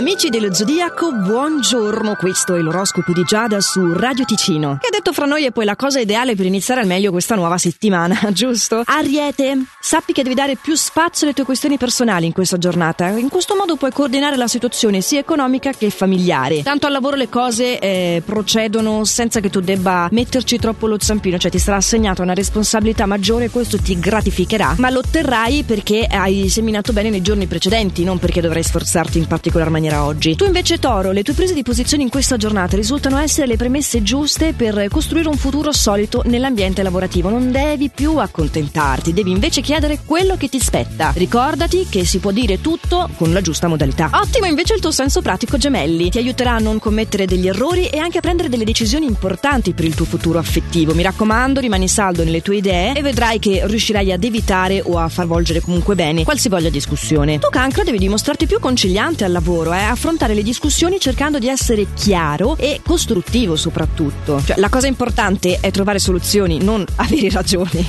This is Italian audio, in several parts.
Amici dello Zodiaco, buongiorno. Questo è l'oroscopo di Giada su Radio Ticino. Che detto fra noi è poi la cosa ideale per iniziare al meglio questa nuova settimana, giusto? Ariete, sappi che devi dare più spazio alle tue questioni personali in questa giornata. In questo modo puoi coordinare la situazione sia economica che familiare. Tanto al lavoro le cose eh, procedono senza che tu debba metterci troppo lo zampino, cioè ti sarà assegnata una responsabilità maggiore e questo ti gratificherà, ma lo otterrai perché hai seminato bene nei giorni precedenti, non perché dovrai sforzarti in particolar maniera maniera oggi. Tu invece Toro, le tue prese di posizione in questa giornata risultano essere le premesse giuste per costruire un futuro solito nell'ambiente lavorativo. Non devi più accontentarti, devi invece chiedere quello che ti spetta. Ricordati che si può dire tutto con la giusta modalità. Ottimo invece il tuo senso pratico gemelli, ti aiuterà a non commettere degli errori e anche a prendere delle decisioni importanti per il tuo futuro affettivo. Mi raccomando, rimani saldo nelle tue idee e vedrai che riuscirai ad evitare o a far volgere comunque bene qualsivoglia discussione. Tu cancro devi dimostrarti più conciliante al lavoro lavoro è affrontare le discussioni cercando di essere chiaro e costruttivo soprattutto. Cioè, la cosa importante è trovare soluzioni, non avere ragione.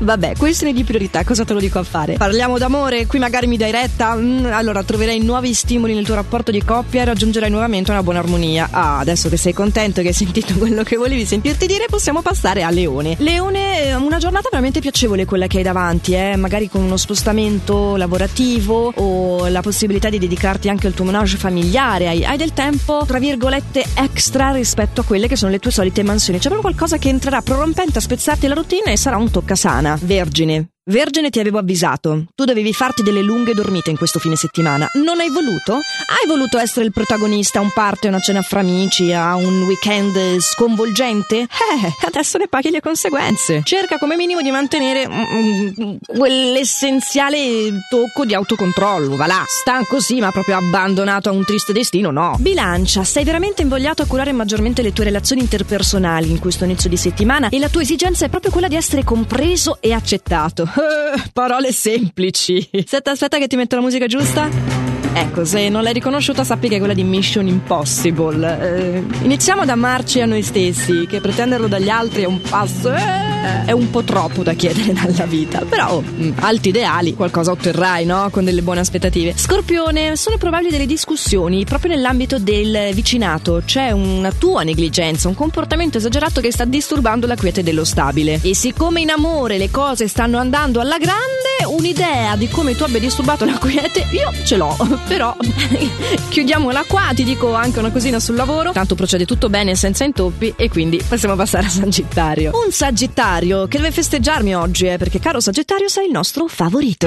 Vabbè, questione di priorità, cosa te lo dico a fare? Parliamo d'amore, qui magari mi dai retta, mm, allora troverai nuovi stimoli nel tuo rapporto di coppia e raggiungerai nuovamente una buona armonia. Ah, adesso che sei contento che hai sentito quello che volevi sentirti dire, possiamo passare a Leone. Leone, eh, una giornata veramente piacevole quella che hai davanti, eh? magari con uno spostamento lavorativo o la possibilità di dedicarti anche al tuo menage menage familiare, hai, hai, del tempo, tra virgolette, extra rispetto a quelle che sono le tue solite mansioni. C'è proprio qualcosa che entrerà prorompente a spezzarti la routine e sarà un toccasana. Vergine, Vergine ti avevo avvisato. Tu dovevi farti delle lunghe dormite in questo fine settimana. Non hai voluto? Hai voluto essere il protagonista a un party, a una cena fra amici, a un weekend sconvolgente? Eh, adesso ne paghi le conseguenze. Cerca come minimo di mantenere mm, mm, quell'essenziale tocco di autocontrollo. Va là. Stanco sì, ma proprio abbandonato a un triste destino, no. Bilancia, sei veramente invogliato a curare maggiormente le tue relazioni interpersonali in questo inizio di settimana e la tua esigenza è proprio quella di essere compreso e accettato. Parole semplici. Aspetta, aspetta che ti metto la musica giusta. Ecco, se non l'hai riconosciuta sappi che è quella di Mission Impossible. Eh, iniziamo ad amarci a noi stessi, che pretenderlo dagli altri è un passo... Eh, è un po' troppo da chiedere dalla vita. Però, mm, alti ideali, qualcosa otterrai, no? Con delle buone aspettative. Scorpione, sono probabili delle discussioni proprio nell'ambito del vicinato. C'è una tua negligenza, un comportamento esagerato che sta disturbando la quiete dello stabile. E siccome in amore le cose stanno andando alla grande, un'idea di come tu abbia disturbato la quiete, io ce l'ho però chiudiamola qua, ti dico anche una cosina sul lavoro. Tanto procede tutto bene senza intoppi e quindi possiamo passare a Sagittario. Un Sagittario che deve festeggiarmi oggi, eh, perché caro Sagittario sei il nostro favorito.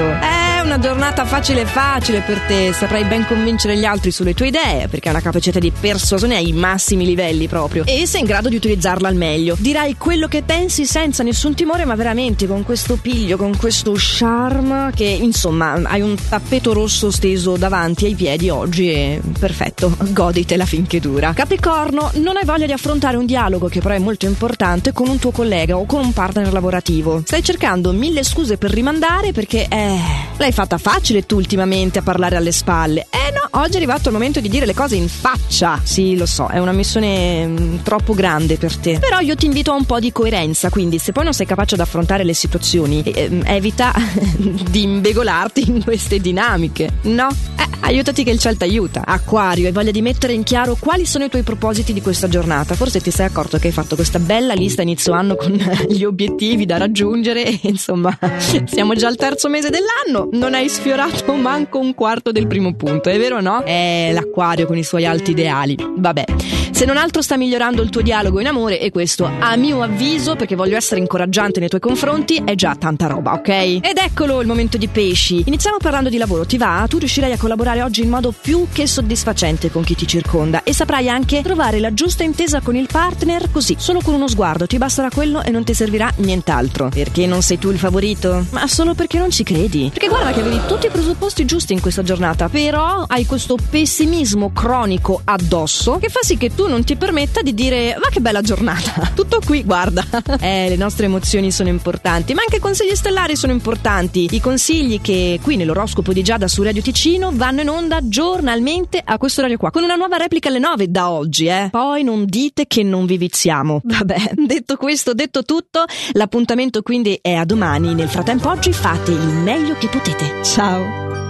Una giornata facile facile per te, saprai ben convincere gli altri sulle tue idee, perché hai una capacità di persuasione ai massimi livelli proprio e sei in grado di utilizzarla al meglio. Dirai quello che pensi senza nessun timore, ma veramente con questo piglio, con questo charme che insomma hai un tappeto rosso steso davanti davanti ai piedi oggi e perfetto, goditela finché dura. Capricorno, non hai voglia di affrontare un dialogo che però è molto importante con un tuo collega o con un partner lavorativo. Stai cercando mille scuse per rimandare perché, eh, l'hai fatta facile tu ultimamente a parlare alle spalle. Eh no, oggi è arrivato il momento di dire le cose in faccia. Sì, lo so, è una missione mm, troppo grande per te. Però io ti invito a un po' di coerenza, quindi se poi non sei capace ad affrontare le situazioni, eh, evita di imbegolarti in queste dinamiche, no? Eh, aiutati che il ciel ti aiuta. Acquario, hai voglia di mettere in chiaro quali sono i tuoi propositi di questa giornata. Forse ti sei accorto che hai fatto questa bella lista inizio anno con gli obiettivi da raggiungere e insomma siamo già al terzo mese dell'anno, non hai sfiorato manco un quarto del primo punto, è vero no? È l'acquario con i suoi alti ideali. Vabbè. Se non altro sta migliorando il tuo dialogo in amore e questo, a mio avviso, perché voglio essere incoraggiante nei tuoi confronti, è già tanta roba, ok? Ed eccolo il momento di pesci. Iniziamo parlando di lavoro, ti va? Tu riuscirai a collaborare oggi in modo più che soddisfacente con chi ti circonda e saprai anche trovare la giusta intesa con il partner così, solo con uno sguardo, ti basterà quello e non ti servirà nient'altro. Perché non sei tu il favorito? Ma solo perché non ci credi. Perché guarda che avevi tutti i presupposti giusti in questa giornata, però hai questo pessimismo cronico addosso che fa sì che tu non ti permetta di dire ma che bella giornata. Tutto qui, guarda. Eh, le nostre emozioni sono importanti, ma anche i consigli stellari sono importanti. I consigli che qui nell'oroscopo di Giada su Radio Ticino vanno in onda giornalmente a questo orario qua, con una nuova replica alle 9 da oggi, eh. Poi non dite che non vi viziamo. Vabbè, detto questo, detto tutto, l'appuntamento quindi è a domani. Nel frattempo oggi fate il meglio che potete. Ciao.